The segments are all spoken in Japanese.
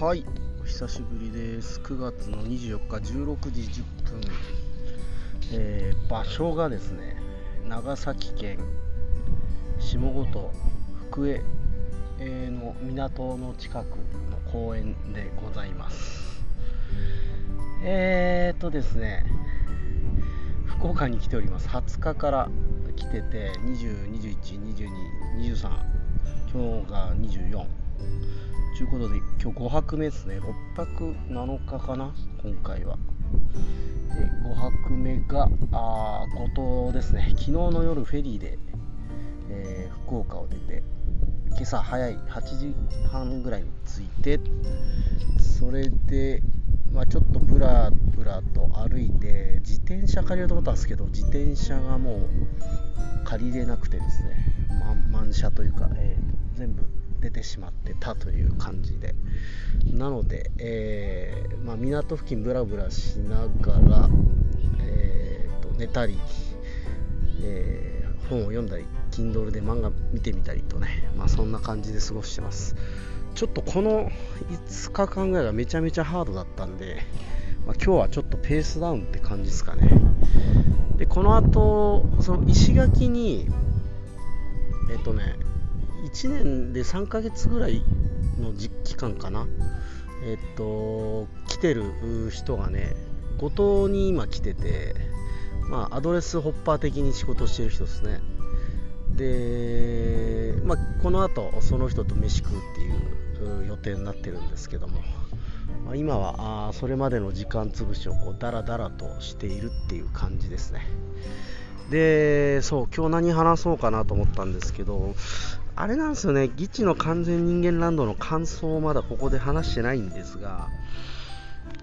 はい。お久しぶりです。9月の24日16時10分、えー、場所がですね長崎県下五島福江の港の近くの公園でございます。えーとですね福岡に来ております。20日から来てて20、21、22、23今日が24ということで今日5泊目ですね。6泊7日かな今回は。で5泊目があ五島ですね。昨日の夜フェリーで、えー、福岡を出て今朝早い8時半ぐらいに着いてそれで、まあ、ちょっとブラブラと歩いて自転車借りようと思ったんですけど自転車がもう借りれなくてですね、ま、満車というか、えー、全部出てしまってたという感じで。なので、えー、まあ、港付近ブラブラしながら、えーと、寝たり、えー、本を読んだり Kindle で漫画見てみたりとね、まあ、そんな感じで過ごしてます。ちょっとこの5日間ぐらいがめちゃめちゃハードだったんで、まあ、今日はちょっとペースダウンって感じですかね。でこの後その石垣にえっ、とね1年で3ヶ月ぐらいの実期間かな。えっと来てる人がね五島に今来ててまあアドレスホッパー的に仕事してる人ですね。で、まあ、この後その人と飯食うっていう予定になってるんですけども、まあ、今はあそれまでの時間潰しをこうダラダラとしているっていう感じですね。でそう今日何話そうかなと思ったんですけどあれなんですよね、ギチの完全人間ランドの感想をまだここで話してないんですが、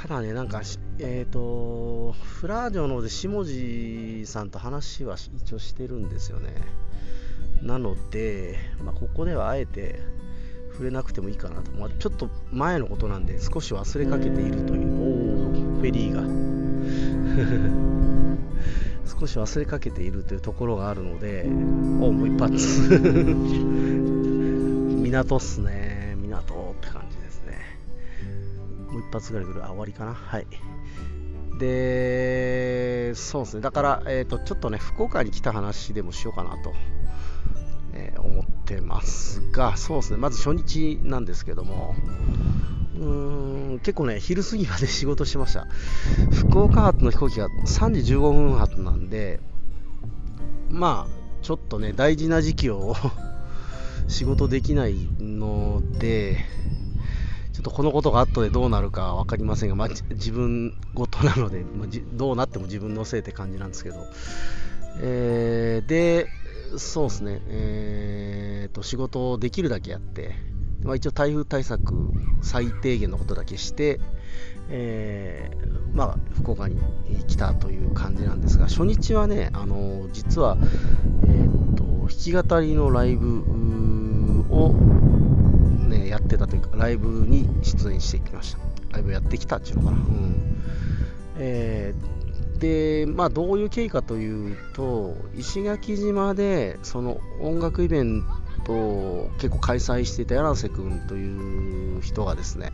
ただね、なんか、えっ、ー、と、フラージョの下地さんと話は一応してるんですよね。なので、まあ、ここではあえて触れなくてもいいかなと、まあ、ちょっと前のことなんで少し忘れかけているという、フェリーが。少し忘れかけているというところがあるので、おもう一発 港っすね。港って感じですね。もう一発ぐらい来る。あ、終わりかな。はい。で、そうですね。だから、えっ、ー、と、ちょっとね、福岡に来た話でもしようかなと、えー、思ってますが、そうですね。まず初日なんですけども、うん結構ね、昼過ぎまで仕事してました。福岡発の飛行機が3時15分発なんで、まあ、ちょっとね、大事な時期を 仕事できないので、ちょっとこのことが後でどうなるか分かりませんが、まあ、自分ごとなので、まあ、どうなっても自分のせいって感じなんですけど、えー、で、そうですね、えーと、仕事をできるだけやって、まあ、一応台風対策最低限のことだけして、えー、まあ、福岡に来たという感じなんですが初日はね、あの実は、えーと、弾き語りのライブを、ね、やってたというかライブに出演してきました。ライブやってきたっていうのかな、うん。えー、で、まあ、どういう経緯かというと石垣島でその音楽イベントを結構開催していた柳瀬君という人がですね、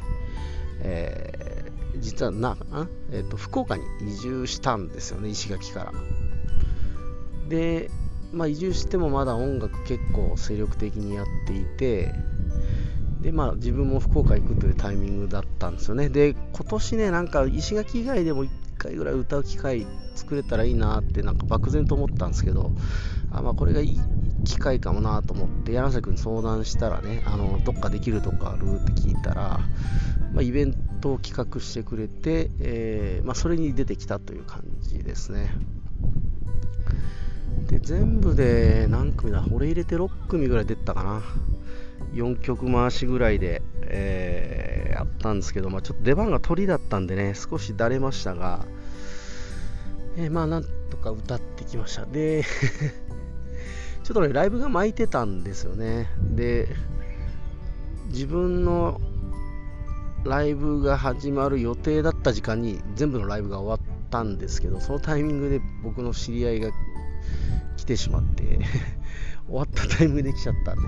えー、実はな、えーと、福岡に移住したんですよね、石垣から。で、まあ、移住してもまだ音楽結構精力的にやっていて、で、まあ、自分も福岡行くというタイミングだったんですよね。で、今年ね、なんか石垣以外でも1回ぐらい歌う機会作れたらいいなって、なんか漠然と思ったんですけど、あまあ、これがいい機会かもなと思って、柳瀬君に相談したらね、あのどっかできるとこあるって聞いたら、まあ、イベントを企画してくれて、えー、まあ、それに出てきたという感じですね。で、全部で何組だ？俺入れて6組ぐらい出たかな。4曲回しぐらいで、えー、やったんですけど、まあ、ちょっと出番が鳥だったんでね、少しだれましたが、えー、まあなんとか歌ってきました。で ちょっとね、ライブが巻いてたんですよね。で、自分のライブが始まる予定だった時間に全部のライブが終わったんですけど、そのタイミングで僕の知り合いが来てしまって 終わったタイミングで来ちゃったんで、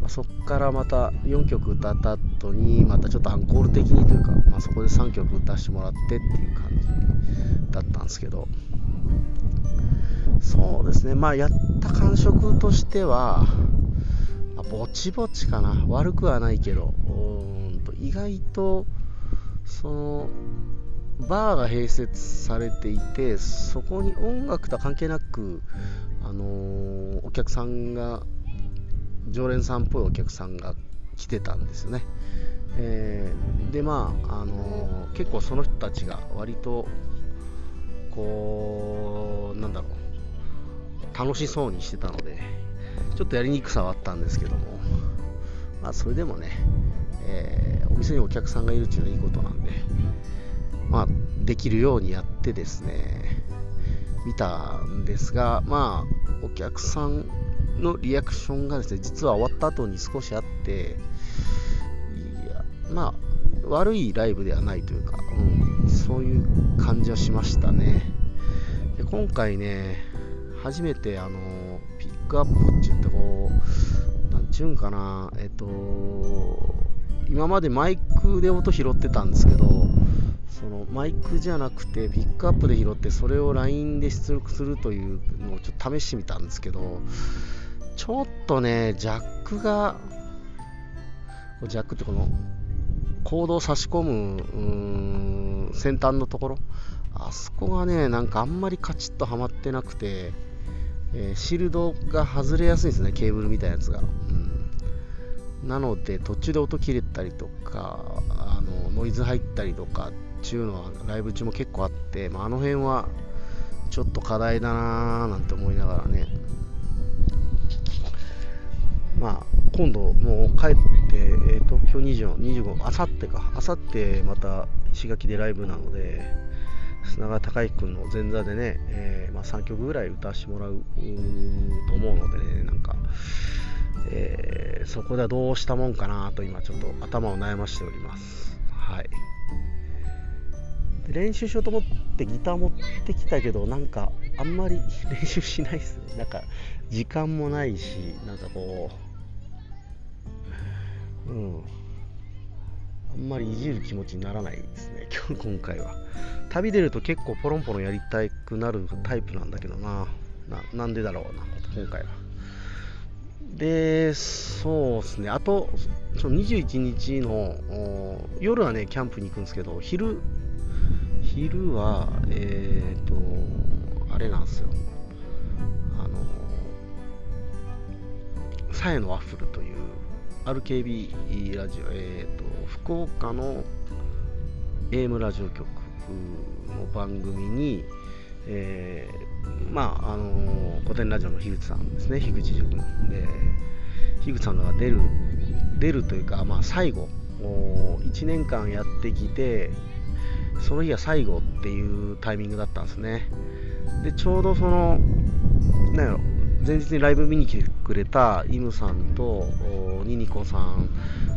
まあ、そこからまた4曲歌った後にまたちょっとアンコール的にというか、まあ、そこで3曲歌わせてもらってっていう感じだったんですけどそうですね。まあやった感触としては、まあ、ぼちぼちかな。悪くはないけどうんと意外とそのバーが併設されていてそこに音楽とは関係なく、あのー、客さんが常連さんっぽいお客さんが来てたんですよね、えー、でまあ、あのー、結構その人たちが割とこうなんだろう楽しそうにしてたのでちょっとやりにくさはあったんですけども。まあそれでもね、えー、お店にお客さんがいるっていうのはいいことなんでまあ、できるようにやってですね、見たんですが、まあ、お客さんのリアクションがですね、実は終わった後に少しあって、いや、まあ、悪いライブではないというか、うん、そういう感じはしましたね。で今回ね、初めてあのピックアップって言ってこう、なんちゅうんかな、えっと、今までマイクで音拾ってたんですけど、そのマイクじゃなくてピックアップで拾ってそれを LINE で出力するというのをちょっと試してみたんですけどちょっとねジャックがジャックってこのコードを差し込む先端のところあそこがねなんかあんまりカチッとはまってなくて、えー、シールドが外れやすいんですねケーブルみたいなやつが、うん、なので途中で音切れたりとかあのノイズ入ったりとかちゅうのはライブ中も結構あって、まあ、あの辺はちょっと課題だなーなんて思いながらねまあ今度もう帰って、えーと、今日24、25、あさってか、あさってまた石垣でライブなので、砂川隆之君の前座でね、えー、まあ、3曲ぐらい歌わせてもらうと思うのでね、なんか、えー、そこではどうしたもんかなと今ちょっと頭を悩ましております。はい。練習しようと思ってギター持ってきたけどなんかあんまり練習しないですね。なんか時間もないしなんかこううん。あんまりいじる気持ちにならないですね。今日今回は。旅出ると結構ポロンポロンやりたくなるタイプなんだけどな。なんでだろうな今回は。でそうですね。あとその21日の夜はねキャンプに行くんですけど昼昼は、えっ、ー、と、あれなんですよ。あの、さえのワッフルという RKB ラジオ、えっ、ー、と、福岡の AM ラジオ局の番組に、えー、まあ、あの古典ラジオの樋口さんですね、樋口塾で、樋口さんが出る、出るというか、まあ、最後、1年間やってきて、その日が最後っていうタイミングだったんですね。でちょうどそのなんやろ前日にライブ見に来てくれたイムさんとニニコさん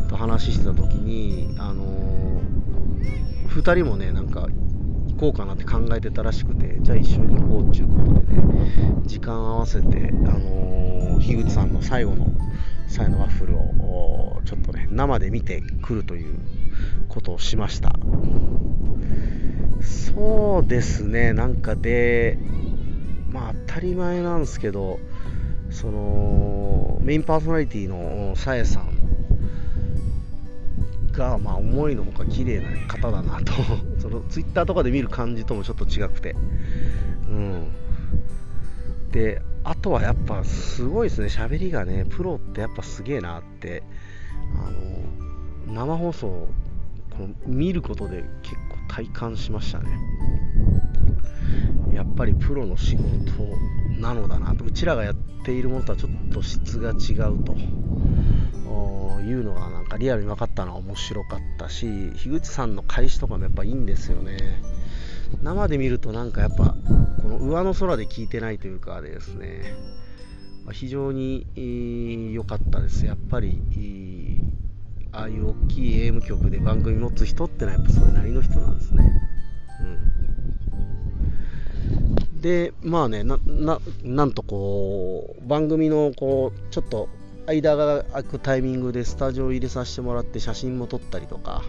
と話してた時にあのー、2人もねなんか行こうかなって考えてたらしくてじゃあ一緒に行こうっていうことでね時間合わせて、あのー、樋口さんの最後のサイのワッフルをちょっとね生で見てくるということをしました。そうですね。なんかでまあ当たり前なんですけどそのメインパーソナリティのさえさんが、まあ、思いのほか綺麗な方だなと。そのツイッターとかで見る感じともちょっと違くて。うん。であとはやっぱすごいですね。喋りがねプロってやっぱすげえなって。あの生放送この見ることで結体感しましたね。やっぱりプロの仕事なのだなと。うちらがやっているものとはちょっと質が違うと。いうのがなんかリアルに分かったのは面白かったし樋口さんの返しとかもやっぱいいんですよね。生で見るとなんかやっぱこの上の空で聞いてないというかですね。非常に良かったです。やっぱりああいう大きい AM 局で番組持つ人ってのはやっぱそれなりの人なんですね。うん、でまあねななんとこう番組のこうちょっと間が空くタイミングでスタジオ入れさせてもらって写真も撮ったりとか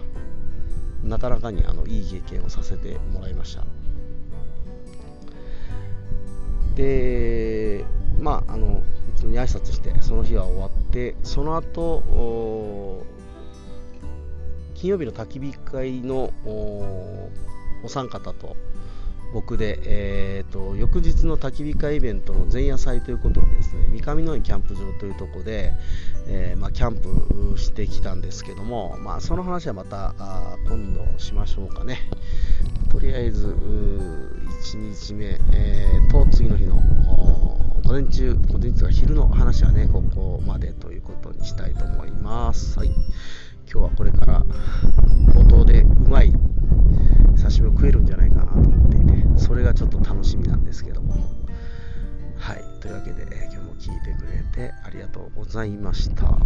なかなかにあのいい経験をさせてもらいましたでまああの普通に挨拶してその日は終わってその後金曜日の焚き火会のお三方と僕で、えーと、翌日の焚き火会イベントの前夜祭ということでですね三上野園キャンプ場というところで、えー、まあ、キャンプしてきたんですけども、まあ、その話はまた今度しましょうかね。とりあえず1日目、えー、と次の日の午前中午前中は昼の話はねここまでということにしたいと思います、はい、今日はこれから冒頭でうまい刺身を食えるんじゃないかなと思っていてそれがちょっと楽しみなんですけども。はい。というわけで、今日も聞いてくれてありがとうございました。